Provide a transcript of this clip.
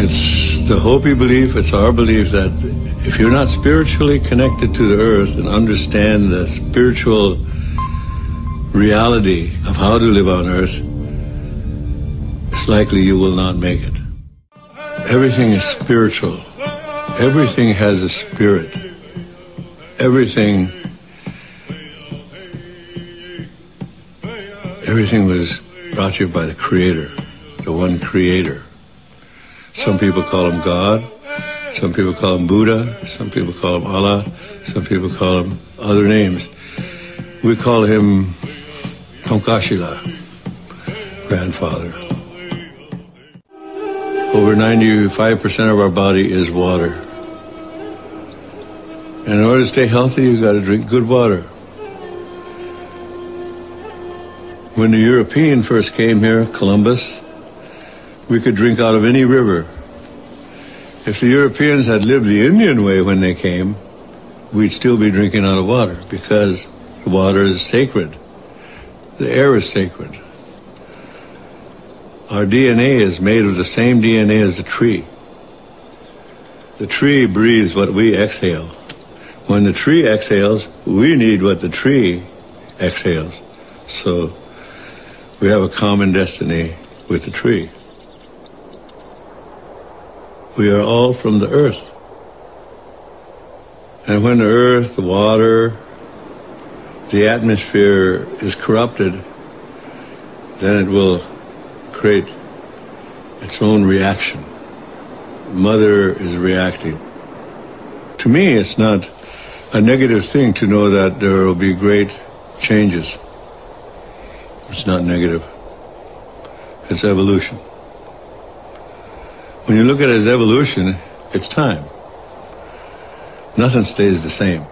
It's the Hopi belief, it's our belief that if you're not spiritually connected to the earth and understand the spiritual reality of how to live on earth, it's likely you will not make it. Everything is spiritual. Everything has a spirit. Everything everything was brought to you by the creator, the one creator. Some people call him God, some people call him Buddha, some people call him Allah, some people call him other names. We call him Tunkashila, grandfather. Over 95% of our body is water. And in order to stay healthy, you've got to drink good water. When the European first came here, Columbus, we could drink out of any river. If the Europeans had lived the Indian way when they came, we'd still be drinking out of water because the water is sacred. The air is sacred. Our DNA is made of the same DNA as the tree. The tree breathes what we exhale. When the tree exhales, we need what the tree exhales. So we have a common destiny with the tree. We are all from the earth. And when the earth, the water, the atmosphere is corrupted, then it will create its own reaction. Mother is reacting. To me, it's not a negative thing to know that there will be great changes. It's not negative. It's evolution. When you look at as evolution, it's time. Nothing stays the same.